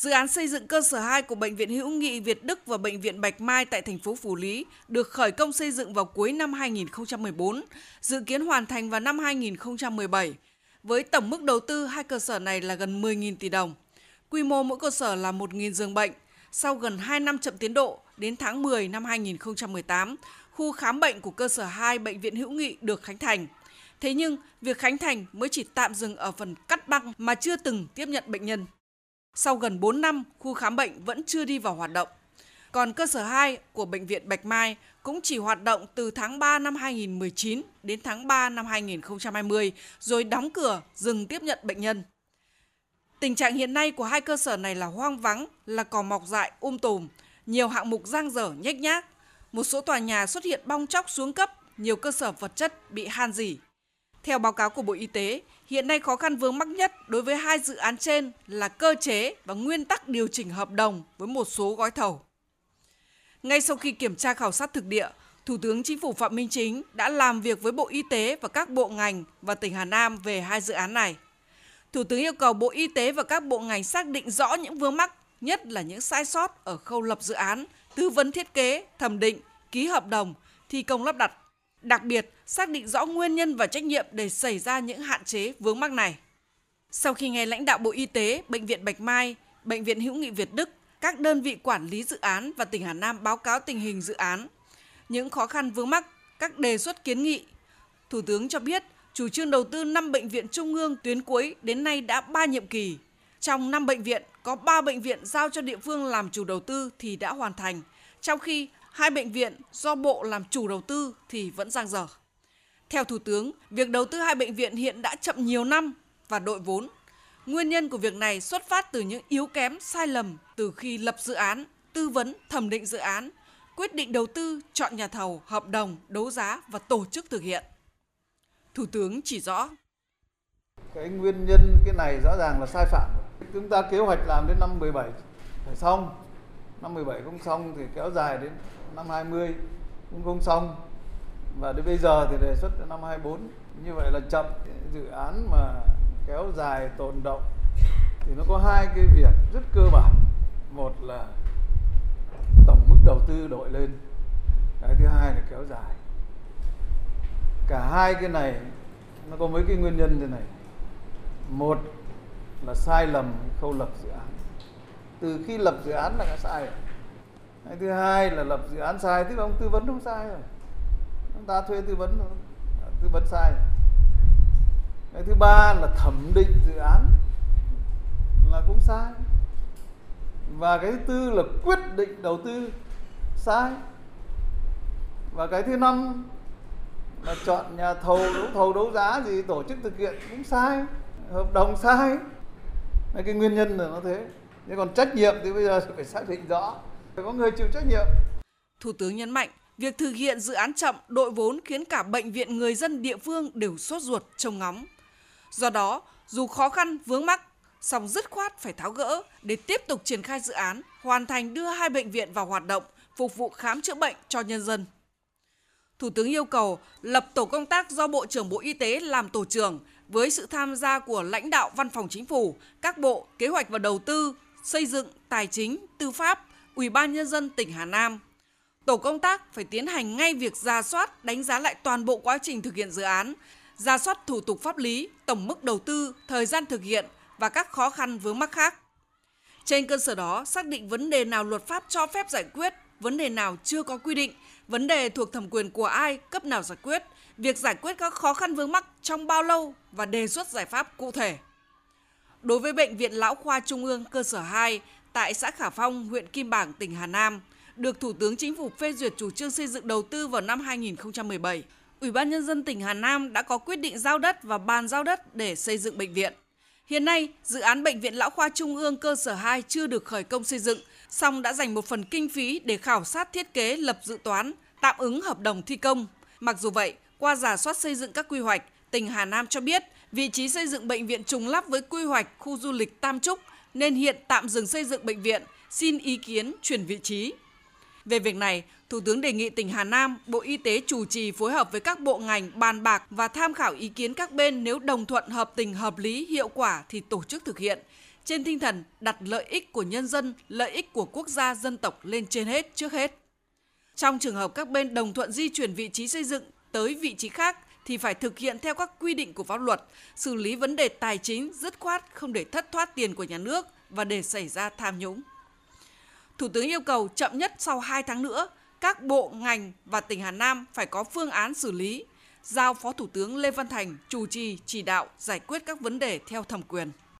Dự án xây dựng cơ sở 2 của Bệnh viện Hữu nghị Việt Đức và Bệnh viện Bạch Mai tại thành phố Phủ Lý được khởi công xây dựng vào cuối năm 2014, dự kiến hoàn thành vào năm 2017. Với tổng mức đầu tư hai cơ sở này là gần 10.000 tỷ đồng. Quy mô mỗi cơ sở là 1.000 giường bệnh. Sau gần 2 năm chậm tiến độ, đến tháng 10 năm 2018, khu khám bệnh của cơ sở 2 Bệnh viện Hữu nghị được khánh thành. Thế nhưng, việc khánh thành mới chỉ tạm dừng ở phần cắt băng mà chưa từng tiếp nhận bệnh nhân. Sau gần 4 năm, khu khám bệnh vẫn chưa đi vào hoạt động. Còn cơ sở 2 của Bệnh viện Bạch Mai cũng chỉ hoạt động từ tháng 3 năm 2019 đến tháng 3 năm 2020 rồi đóng cửa dừng tiếp nhận bệnh nhân. Tình trạng hiện nay của hai cơ sở này là hoang vắng, là cỏ mọc dại um tùm, nhiều hạng mục giang dở nhếch nhác. Một số tòa nhà xuất hiện bong chóc xuống cấp, nhiều cơ sở vật chất bị han dỉ. Theo báo cáo của Bộ Y tế, hiện nay khó khăn vướng mắc nhất đối với hai dự án trên là cơ chế và nguyên tắc điều chỉnh hợp đồng với một số gói thầu. Ngay sau khi kiểm tra khảo sát thực địa, Thủ tướng Chính phủ Phạm Minh Chính đã làm việc với Bộ Y tế và các bộ ngành và tỉnh Hà Nam về hai dự án này. Thủ tướng yêu cầu Bộ Y tế và các bộ ngành xác định rõ những vướng mắc, nhất là những sai sót ở khâu lập dự án, tư vấn thiết kế, thẩm định, ký hợp đồng, thi công lắp đặt. Đặc biệt, xác định rõ nguyên nhân và trách nhiệm để xảy ra những hạn chế vướng mắc này. Sau khi nghe lãnh đạo Bộ Y tế, Bệnh viện Bạch Mai, Bệnh viện Hữu nghị Việt Đức, các đơn vị quản lý dự án và tỉnh Hà Nam báo cáo tình hình dự án, những khó khăn vướng mắc, các đề xuất kiến nghị. Thủ tướng cho biết, chủ trương đầu tư 5 bệnh viện trung ương tuyến cuối đến nay đã 3 nhiệm kỳ. Trong 5 bệnh viện, có 3 bệnh viện giao cho địa phương làm chủ đầu tư thì đã hoàn thành, trong khi hai bệnh viện do Bộ làm chủ đầu tư thì vẫn giang dở. Theo Thủ tướng, việc đầu tư hai bệnh viện hiện đã chậm nhiều năm và đội vốn. Nguyên nhân của việc này xuất phát từ những yếu kém sai lầm từ khi lập dự án, tư vấn, thẩm định dự án, quyết định đầu tư, chọn nhà thầu, hợp đồng, đấu giá và tổ chức thực hiện. Thủ tướng chỉ rõ. Cái nguyên nhân cái này rõ ràng là sai phạm. Chúng ta kế hoạch làm đến năm 17 phải xong. Năm 17 không xong thì kéo dài đến năm 20 cũng không xong. Và đến bây giờ thì đề xuất năm 24. Như vậy là chậm dự án mà kéo dài tồn động thì nó có hai cái việc rất cơ bản. Một là tổng mức đầu tư đội lên. Cái thứ hai là kéo dài cả hai cái này, nó có mấy cái nguyên nhân thế này một là sai lầm khâu lập dự án từ khi lập dự án là đã sai rồi cái thứ hai là lập dự án sai tức là ông tư vấn không sai rồi. Ông ta thuê tư vấn tư vấn sai. Cái thứ ba là thẩm định dự án là cũng sai. Và cái thứ tư là quyết định đầu tư sai. Và cái thứ năm là chọn nhà thầu đấu thầu đấu giá gì tổ chức thực hiện cũng sai hợp đồng sai. Đấy, cái nguyên nhân là nó thế. Nhưng còn trách nhiệm thì bây giờ phải xác định rõ phải có người chịu trách nhiệm. Thủ tướng nhấn mạnh việc thực hiện dự án chậm đội vốn khiến cả bệnh viện người dân địa phương đều sốt ruột trông ngóng. Do đó dù khó khăn vướng mắc song dứt khoát phải tháo gỡ để tiếp tục triển khai dự án hoàn thành đưa hai bệnh viện vào hoạt động phục vụ khám chữa bệnh cho nhân dân. Thủ tướng yêu cầu lập tổ công tác do Bộ trưởng Bộ Y tế làm tổ trưởng với sự tham gia của lãnh đạo Văn phòng Chính phủ, các bộ kế hoạch và đầu tư, xây dựng, tài chính, tư pháp, Ủy ban nhân dân tỉnh Hà Nam. Tổ công tác phải tiến hành ngay việc ra soát, đánh giá lại toàn bộ quá trình thực hiện dự án, ra soát thủ tục pháp lý, tổng mức đầu tư, thời gian thực hiện và các khó khăn vướng mắc khác. Trên cơ sở đó, xác định vấn đề nào luật pháp cho phép giải quyết, vấn đề nào chưa có quy định, vấn đề thuộc thẩm quyền của ai, cấp nào giải quyết, việc giải quyết các khó khăn vướng mắc trong bao lâu và đề xuất giải pháp cụ thể. Đối với Bệnh viện Lão Khoa Trung ương cơ sở 2 tại xã Khả Phong, huyện Kim Bảng, tỉnh Hà Nam, được Thủ tướng Chính phủ phê duyệt chủ trương xây dựng đầu tư vào năm 2017, Ủy ban Nhân dân tỉnh Hà Nam đã có quyết định giao đất và bàn giao đất để xây dựng bệnh viện. Hiện nay, dự án Bệnh viện Lão Khoa Trung ương cơ sở 2 chưa được khởi công xây dựng, song đã dành một phần kinh phí để khảo sát thiết kế lập dự toán, tạm ứng hợp đồng thi công. Mặc dù vậy, qua giả soát xây dựng các quy hoạch, tỉnh Hà Nam cho biết vị trí xây dựng bệnh viện trùng lắp với quy hoạch khu du lịch Tam Trúc nên hiện tạm dừng xây dựng bệnh viện, xin ý kiến chuyển vị trí. Về việc này, Thủ tướng đề nghị tỉnh Hà Nam, Bộ Y tế chủ trì phối hợp với các bộ ngành bàn bạc và tham khảo ý kiến các bên nếu đồng thuận hợp tình hợp lý hiệu quả thì tổ chức thực hiện. trên tinh thần đặt lợi ích của nhân dân, lợi ích của quốc gia dân tộc lên trên hết trước hết. Trong trường hợp các bên đồng thuận di chuyển vị trí xây dựng tới vị trí khác thì phải thực hiện theo các quy định của pháp luật, xử lý vấn đề tài chính dứt khoát không để thất thoát tiền của nhà nước và để xảy ra tham nhũng. Thủ tướng yêu cầu chậm nhất sau 2 tháng nữa, các bộ, ngành và tỉnh Hà Nam phải có phương án xử lý, giao Phó Thủ tướng Lê Văn Thành chủ trì chỉ đạo giải quyết các vấn đề theo thẩm quyền.